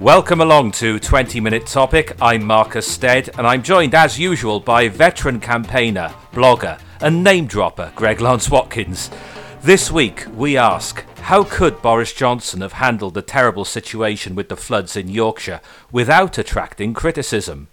Welcome along to 20 Minute Topic. I'm Marcus Stead, and I'm joined as usual by veteran campaigner, blogger, and name dropper Greg Lance Watkins. This week, we ask how could Boris Johnson have handled the terrible situation with the floods in Yorkshire without attracting criticism?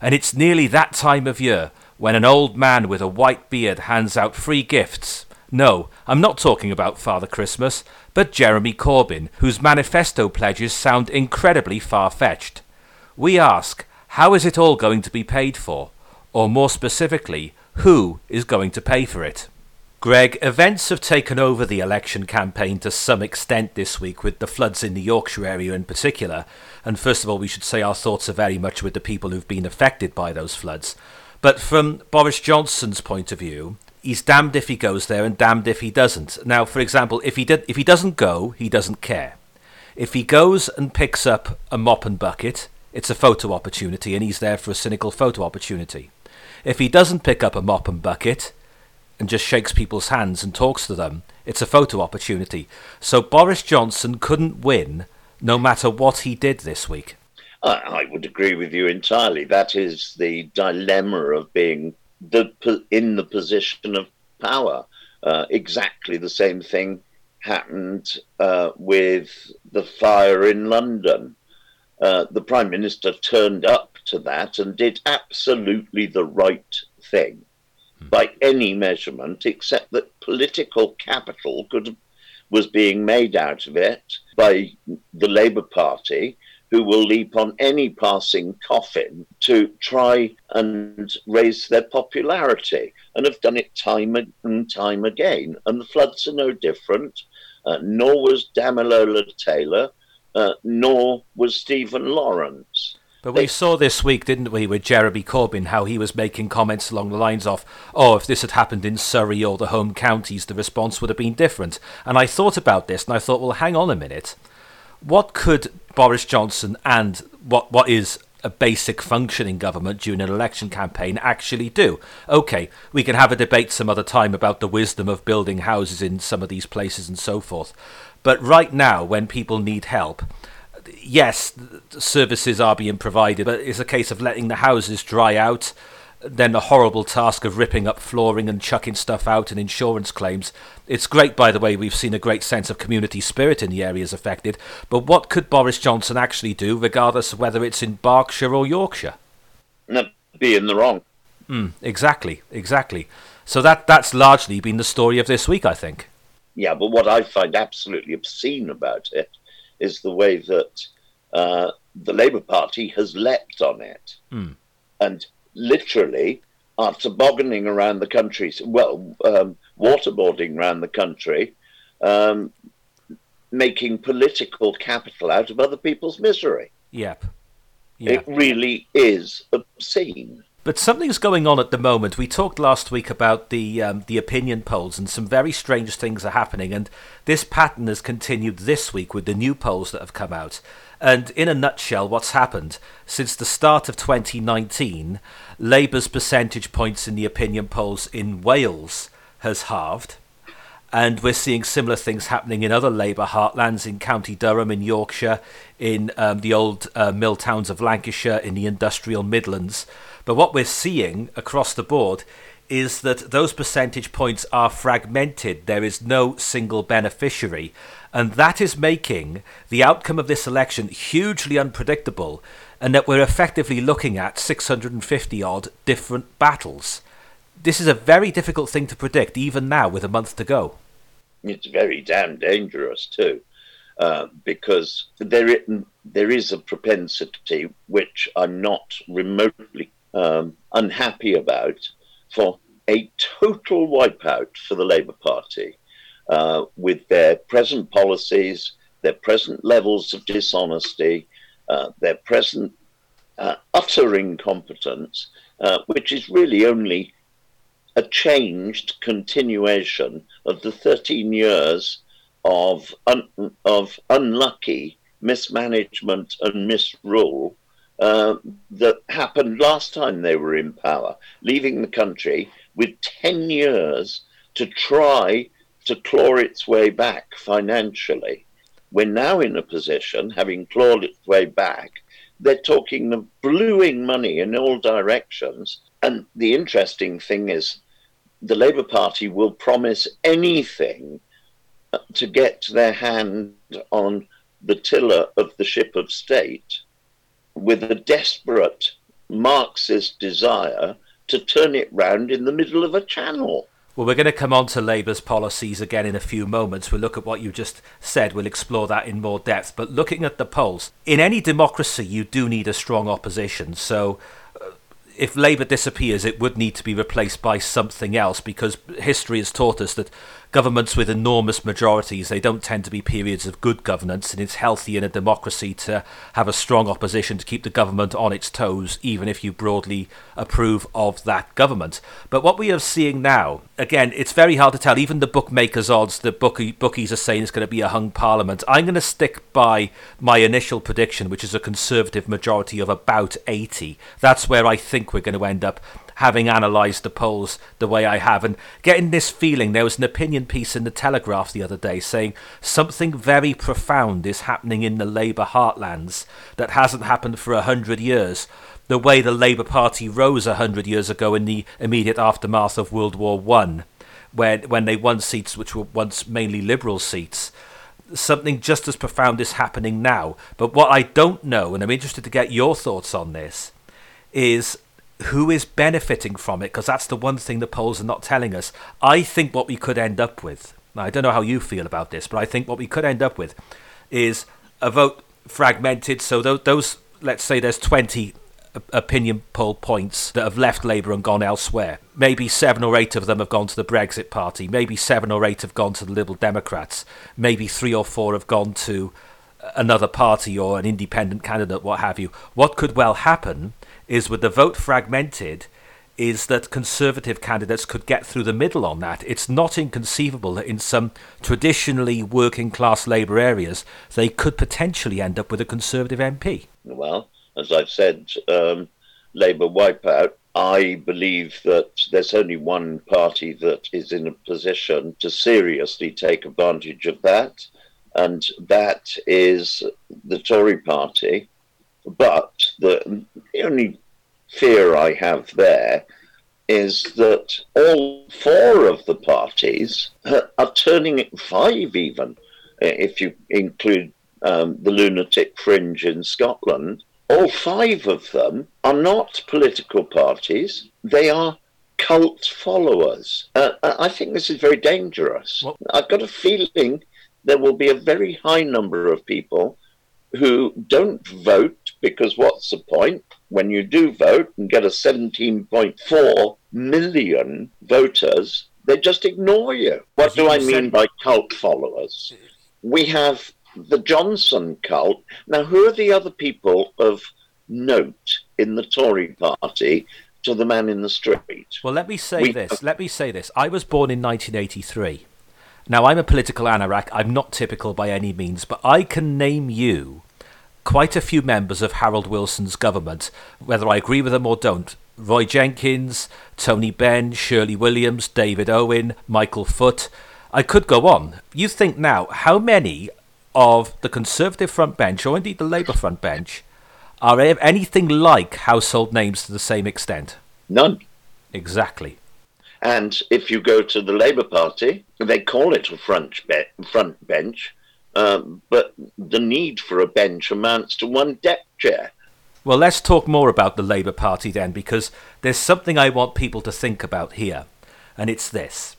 And it's nearly that time of year when an old man with a white beard hands out free gifts. No, I'm not talking about Father Christmas, but Jeremy Corbyn, whose manifesto pledges sound incredibly far fetched. We ask, how is it all going to be paid for? Or more specifically, who is going to pay for it? Greg, events have taken over the election campaign to some extent this week, with the floods in the Yorkshire area in particular. And first of all, we should say our thoughts are very much with the people who've been affected by those floods. But from Boris Johnson's point of view, he's damned if he goes there and damned if he doesn't. Now, for example, if he did, if he doesn't go, he doesn't care. If he goes and picks up a mop and bucket, it's a photo opportunity, and he's there for a cynical photo opportunity. If he doesn't pick up a mop and bucket and just shakes people's hands and talks to them, it's a photo opportunity. So Boris Johnson couldn't win no matter what he did this week. I would agree with you entirely. That is the dilemma of being the in the position of power. Uh, exactly the same thing happened uh, with the fire in London. Uh, the Prime Minister turned up to that and did absolutely the right thing hmm. by any measurement, except that political capital could was being made out of it by the Labour Party who will leap on any passing coffin to try and raise their popularity and have done it time and time again. And the floods are no different, uh, nor was Damilola Taylor, uh, nor was Stephen Lawrence. But we saw this week, didn't we, with Jeremy Corbyn, how he was making comments along the lines of, oh, if this had happened in Surrey or the home counties, the response would have been different. And I thought about this and I thought, well, hang on a minute what could Boris Johnson and what what is a basic functioning government during an election campaign actually do? Okay, we can have a debate some other time about the wisdom of building houses in some of these places and so forth. But right now, when people need help, yes, services are being provided, but it's a case of letting the houses dry out then the horrible task of ripping up flooring and chucking stuff out and insurance claims. It's great, by the way, we've seen a great sense of community spirit in the areas affected, but what could Boris Johnson actually do, regardless of whether it's in Berkshire or Yorkshire? No, be in the wrong. Mm, exactly, exactly. So that that's largely been the story of this week, I think. Yeah, but what I find absolutely obscene about it is the way that uh, the Labour Party has leapt on it. Mm. And literally are tobogganing around the country, well, um, waterboarding around the country, um, making political capital out of other people's misery. Yep. yep. It really is obscene. But something's going on at the moment. We talked last week about the um, the opinion polls, and some very strange things are happening. And this pattern has continued this week with the new polls that have come out. And in a nutshell, what's happened since the start of 2019, Labour's percentage points in the opinion polls in Wales has halved. And we're seeing similar things happening in other Labour heartlands in County Durham, in Yorkshire, in um, the old uh, mill towns of Lancashire, in the industrial Midlands. But what we're seeing across the board is that those percentage points are fragmented. There is no single beneficiary. And that is making the outcome of this election hugely unpredictable, and that we're effectively looking at 650 odd different battles. This is a very difficult thing to predict, even now with a month to go. It's very damn dangerous, too, uh, because there, there is a propensity, which I'm not remotely um, unhappy about, for a total wipeout for the Labour Party uh, with their present policies, their present levels of dishonesty, uh, their present uh, utter incompetence, uh, which is really only a changed continuation of the 13 years of, un- of unlucky mismanagement and misrule uh, that happened last time they were in power, leaving the country with 10 years to try to claw its way back financially. We're now in a position, having clawed its way back, they're talking of bluing money in all directions. And the interesting thing is, the Labour Party will promise anything to get their hand on the tiller of the ship of state with a desperate Marxist desire to turn it round in the middle of a channel. Well, we're going to come on to Labour's policies again in a few moments. We'll look at what you just said. We'll explore that in more depth. But looking at the polls, in any democracy, you do need a strong opposition. So if Labour disappears, it would need to be replaced by something else because history has taught us that governments with enormous majorities they don't tend to be periods of good governance, and it's healthy in a democracy to have a strong opposition to keep the government on its toes, even if you broadly approve of that government. But what we are seeing now, again, it's very hard to tell. Even the bookmakers' odds, the bookie, bookies are saying it's going to be a hung parliament. I'm going to stick by my initial prediction, which is a conservative majority of about 80. That's where I think we're going to end up having analysed the polls the way I have and getting this feeling. There was an opinion piece in the Telegraph the other day saying something very profound is happening in the Labour heartlands that hasn't happened for a hundred years. The way the Labour Party rose a hundred years ago in the immediate aftermath of World War One, when when they won seats which were once mainly Liberal seats something just as profound is happening now. But what I don't know, and I'm interested to get your thoughts on this, is who is benefiting from it? Because that's the one thing the polls are not telling us. I think what we could end up with, I don't know how you feel about this, but I think what we could end up with is a vote fragmented. So those, those let's say there's 20 opinion poll points that have left Labour and gone elsewhere. Maybe seven or eight of them have gone to the Brexit Party. Maybe seven or eight have gone to the Liberal Democrats. Maybe three or four have gone to uh, another party or an independent candidate, what have you. What could well happen is with the vote fragmented, is that conservative candidates could get through the middle on that. It's not inconceivable that in some traditionally working class Labour areas, they could potentially end up with a conservative MP. Well, as I've said, um, Labour wipeout. I believe that there's only one party that is in a position to seriously take advantage of that, and that is the Tory party. But the, the only fear I have there is that all four of the parties are turning it five, even if you include um, the lunatic fringe in Scotland. All five of them are not political parties, they are cult followers. Uh, I think this is very dangerous. What? I've got a feeling there will be a very high number of people who don't vote because what's the point when you do vote and get a 17.4 million voters? They just ignore you. What do I mean by cult followers? We have the Johnson cult. Now, who are the other people of note in the Tory party to the man in the street? Well, let me say we this. Have... Let me say this. I was born in 1983. Now, I'm a political anorak. I'm not typical by any means, but I can name you quite a few members of Harold Wilson's government, whether I agree with them or don't. Roy Jenkins, Tony Benn, Shirley Williams, David Owen, Michael Foot. I could go on. You think now, how many of the Conservative front bench, or indeed the Labour front bench, are anything like household names to the same extent? None. Exactly. And if you go to the Labour Party, they call it a front, be- front bench, um, but the need for a bench amounts to one deck chair. Well, let's talk more about the Labour Party then, because there's something I want people to think about here, and it's this.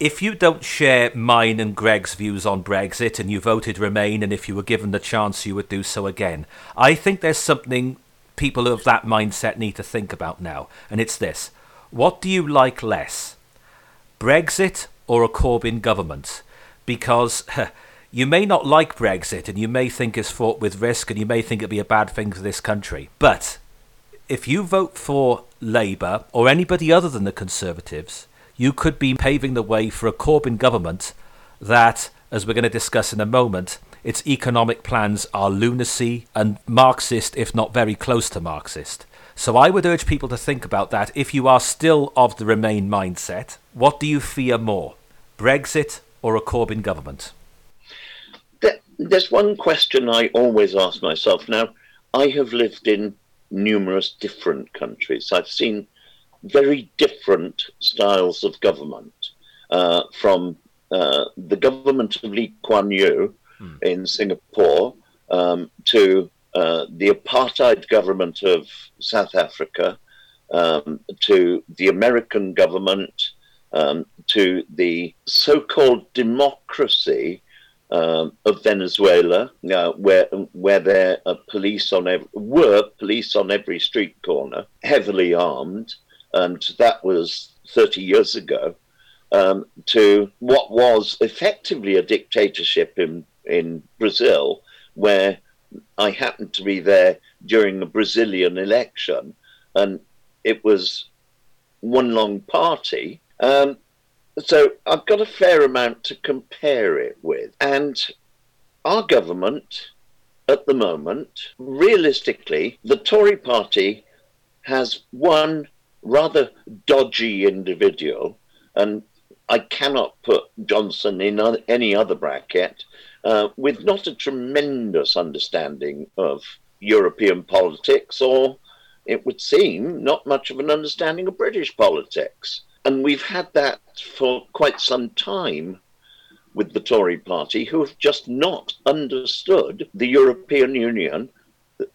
If you don't share mine and Greg's views on Brexit and you voted Remain, and if you were given the chance, you would do so again, I think there's something people of that mindset need to think about now, and it's this. What do you like less? Brexit or a Corbyn government? Because You may not like Brexit and you may think it's fraught with risk and you may think it'll be a bad thing for this country. But if you vote for Labour or anybody other than the Conservatives, you could be paving the way for a Corbyn government that, as we're going to discuss in a moment, its economic plans are lunacy and Marxist, if not very close to Marxist. So I would urge people to think about that if you are still of the Remain mindset. What do you fear more, Brexit or a Corbyn government? There's one question I always ask myself. Now, I have lived in numerous different countries. I've seen very different styles of government, uh, from uh, the government of Lee Kuan Yew hmm. in Singapore um, to uh, the apartheid government of South Africa, um, to the American government, um, to the so called democracy um, of Venezuela, uh, where where there are police on were police on every street corner, heavily armed, and that was 30 years ago, um, to what was effectively a dictatorship in in Brazil, where I happened to be there during a Brazilian election, and it was one long party. Um, so I've got a fair amount to compare it with. And our government at the moment, realistically, the Tory party has one rather dodgy individual, and I cannot put Johnson in any other bracket, uh, with not a tremendous understanding of European politics, or it would seem not much of an understanding of British politics. And we've had that for quite some time with the Tory party, who have just not understood the European Union,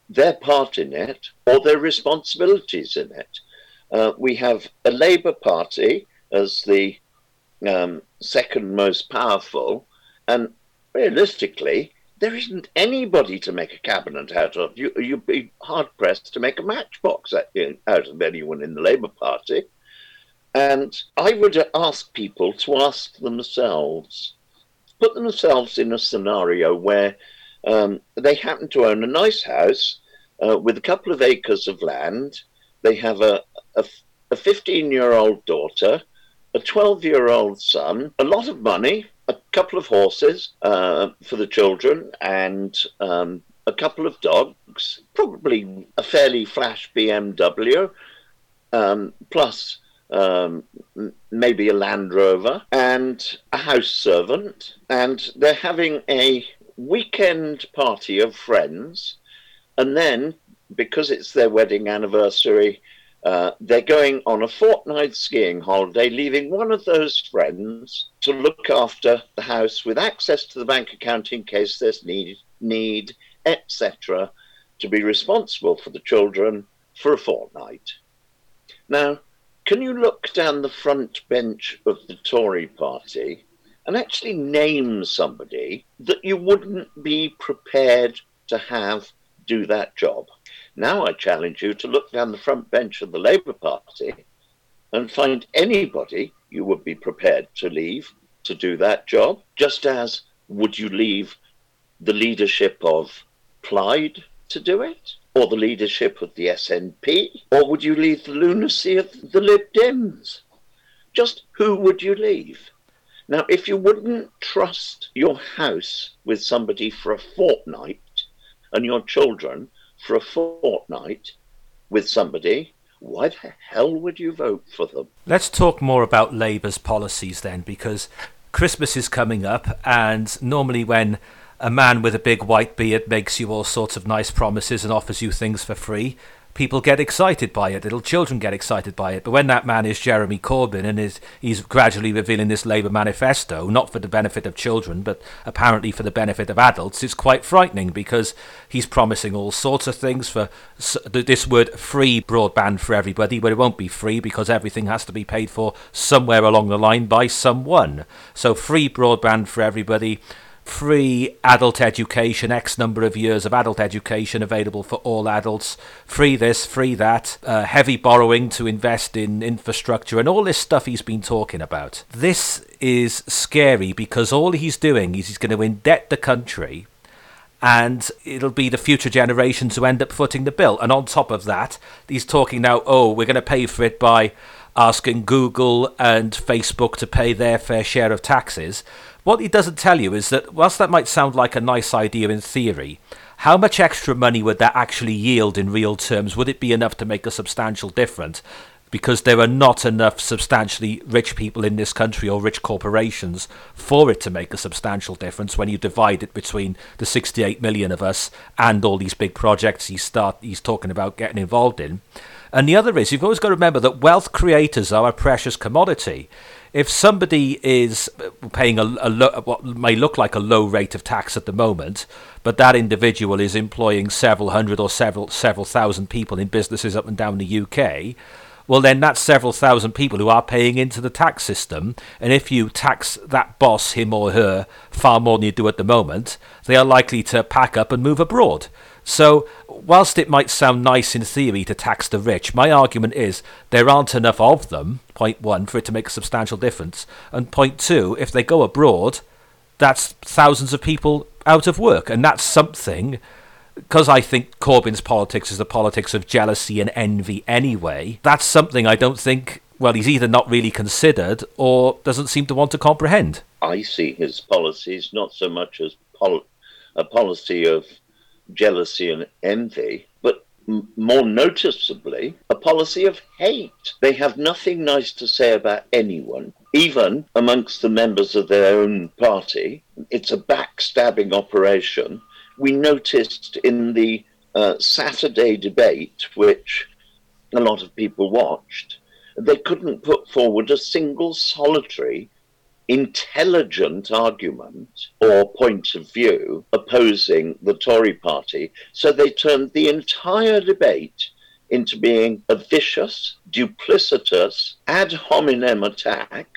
their part in it, or their responsibilities in it. Uh, we have a Labour Party as the um, second most powerful, and realistically, there isn't anybody to make a cabinet out of. You, would be hard pressed to make a matchbox out of anyone in the Labour Party. And I would ask people to ask themselves, put themselves in a scenario where um, they happen to own a nice house uh, with a couple of acres of land. They have a, a 15 year old daughter, a 12 year old son, a lot of money, a couple of horses uh, for the children, and um, a couple of dogs, probably a fairly flash BMW, um, plus um, maybe a Land Rover, and a house servant, and they're having a weekend party of friends, and then because it's their wedding anniversary, uh, they're going on a fortnight skiing holiday, leaving one of those friends to look after the house with access to the bank account in case there's need, need etc., to be responsible for the children for a fortnight. Now, can you look down the front bench of the Tory party and actually name somebody that you wouldn't be prepared to have do that job? Now I challenge you to look down the front bench of the Labour Party and find anybody you would be prepared to leave to do that job, just as would you leave the leadership of Plaid to do it? Or the leadership of the SNP? Or would you leave the lunacy of the Lib Dems? Just who would you leave? Now, if you wouldn't trust your house with somebody for a fortnight and your children for a fortnight with somebody, why the hell would you vote for them? Let's talk more about Labour's policies then, because Christmas is coming up, and normally when a man with a big white beard makes you all sorts of nice promises and offers you things for free, people get excited by it. Little children get excited by it. But when that man is Jeremy Corbyn and is he's gradually revealing this Labour manifesto, not for the benefit of children, but apparently for the benefit of adults, it's quite frightening because he's promising all sorts of things for this word free broadband for everybody, but it won't be free because everything has to be paid for somewhere along the line by someone. So free broadband for everybody free adult education, X number of years of adult education available for all adults, free this, free that, uh, heavy borrowing to invest in infrastructure, and all this stuff he's been talking about. This is scary because all he's doing is he's going to indebt the country. And it'll be the future generations who end up footing the bill. And on top of that, he's talking now, oh, we're going to pay for it by asking Google and Facebook to pay their fair share of taxes. What he doesn't tell you is that whilst that might sound like a nice idea in theory, how much extra money would that actually yield in real terms? Would it be enough to make a substantial difference? because there are not enough substantially rich people in this country or rich corporations for it to make a substantial difference when you divide it between the 68 million of us and all these big projects he's start he's talking about getting involved in. And the other is you've always got to remember that wealth creators are a precious commodity. If somebody is uh, paying a, a lo- uh, what may look like a low rate of tax at the moment, but that individual is employing several hundred or several several thousand people in businesses up and down the UK, well, then that's several thousand people who are paying into the tax system. And if you tax that boss, him or her, far more than you do at the moment, they are likely to pack up and move abroad. So, whilst it might sound nice in theory to tax the rich, my argument is there aren't enough of them, point one, for it to make a substantial difference. And point two, if they go abroad, that's thousands of people out of work. And that's something because I think Corbyn's politics is the politics of jealousy and envy anyway, that's something I don't think, well, he's either not really considered or doesn't seem to want to comprehend. I see his policies not so much as pol- a policy of jealousy and envy, but more noticeably, a policy of hate. They have nothing nice to say about anyone, even amongst the members of their own party. It's a backstabbing operation we noticed in the uh, Saturday debate, which a lot of people watched, they couldn't put forward a single solitary intelligent argument or point of view opposing the Tory party. So they turned the entire debate into being a vicious, duplicitous, ad hominem attack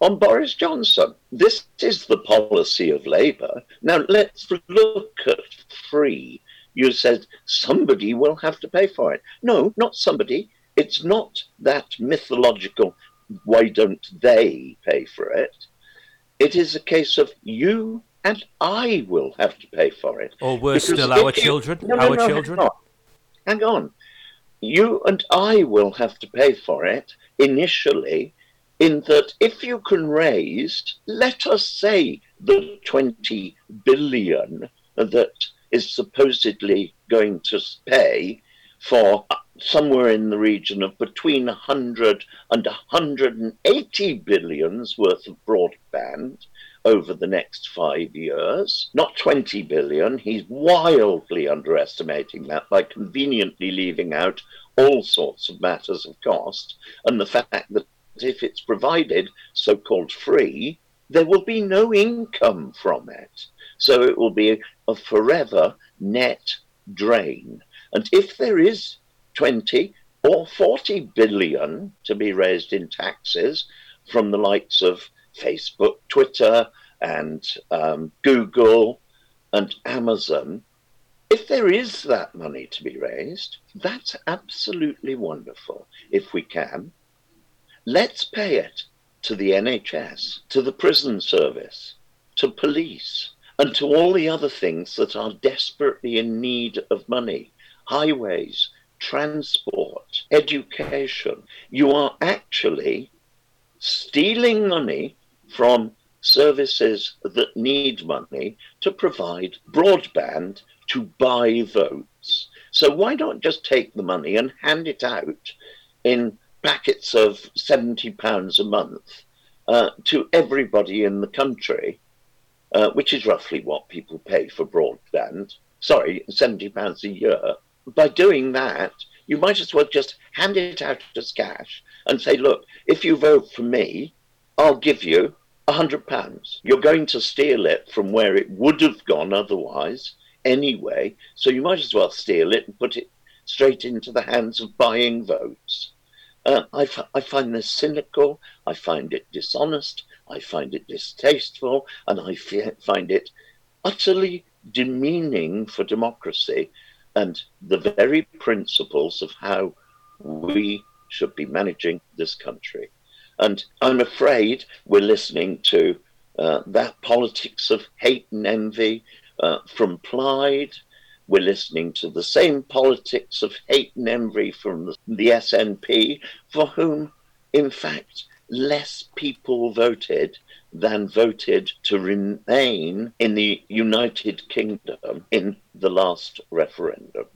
on Boris Johnson. This is the policy of Labour. Now let's look at free. You said somebody will have to pay for it. No, not somebody. It's not that mythological, why don't they pay for it? It is a case of you and I will have to pay for it. Or worse because still, our you, children. No, no, our no, children. Hang on. hang on. You and I will have to pay for it initially in that if you can raise, let us say, the 20 billion that is supposedly going to pay for somewhere in the region of between 100 and 180 billions worth of broadband over the next five years, not 20 billion. He's wildly underestimating that by conveniently leaving out all sorts of matters of cost and the fact that if it's provided so called free, there will be no income from it. So it will be a forever net drain. And if there is 20 or 40 billion to be raised in taxes from the likes of Facebook, Twitter, and um, Google and Amazon, if there is that money to be raised, that's absolutely wonderful if we can. Let's pay it to the NHS, to the prison service, to police, and to all the other things that are desperately in need of money highways, transport, education. You are actually stealing money from services that need money to provide broadband to buy votes. So why not just take the money and hand it out in packets of £70 a month uh, to everybody in the country, uh, which is roughly what people pay for broadband. Sorry, £70 a year. By doing that, you might as well just hand it out as cash and say, look, if you vote for me, I'll give you £100. You're going to steal it from where it would have gone otherwise anyway, so you might as well steal it and put it straight into the hands of buying votes. Uh, I, f- I find this cynical, I find it dishonest, I find it distasteful, and I f- find it utterly demeaning for democracy and the very principles of how we should be managing this country. And I'm afraid we're listening to uh, that politics of hate and envy uh, from Plaid we're listening to the same politics of hate and envy from the, the SNP, for whom, in fact, less people voted than voted to remain in the United Kingdom in the last referendum.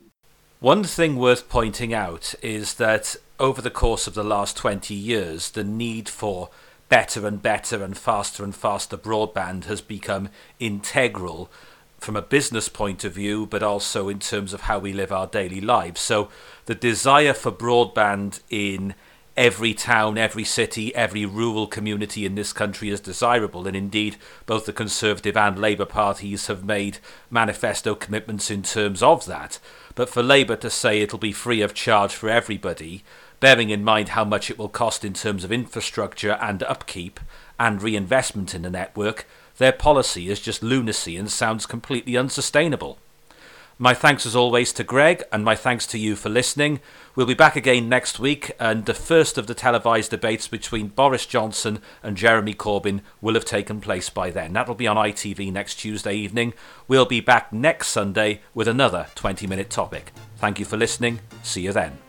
One thing worth pointing out is that over the course of the last 20 years, the need for better and better and faster and faster broadband has become integral from a business point of view, but also in terms of how we live our daily lives. So the desire for broadband in every town, every city, every rural community in this country is desirable. And indeed, both the Conservative and Labour parties have made manifesto commitments in terms of that. But for Labour to say it'll be free of charge for everybody, bearing in mind how much it will cost in terms of infrastructure and upkeep and reinvestment in the network, their policy is just lunacy and sounds completely unsustainable. My thanks as always to Greg, and my thanks to you for listening. We'll be back again next week, and the first of the televised debates between Boris Johnson and Jeremy Corbyn will have taken place by then. That'll be on ITV next Tuesday evening. We'll be back next Sunday with another 20 minute topic. Thank you for listening. See you then.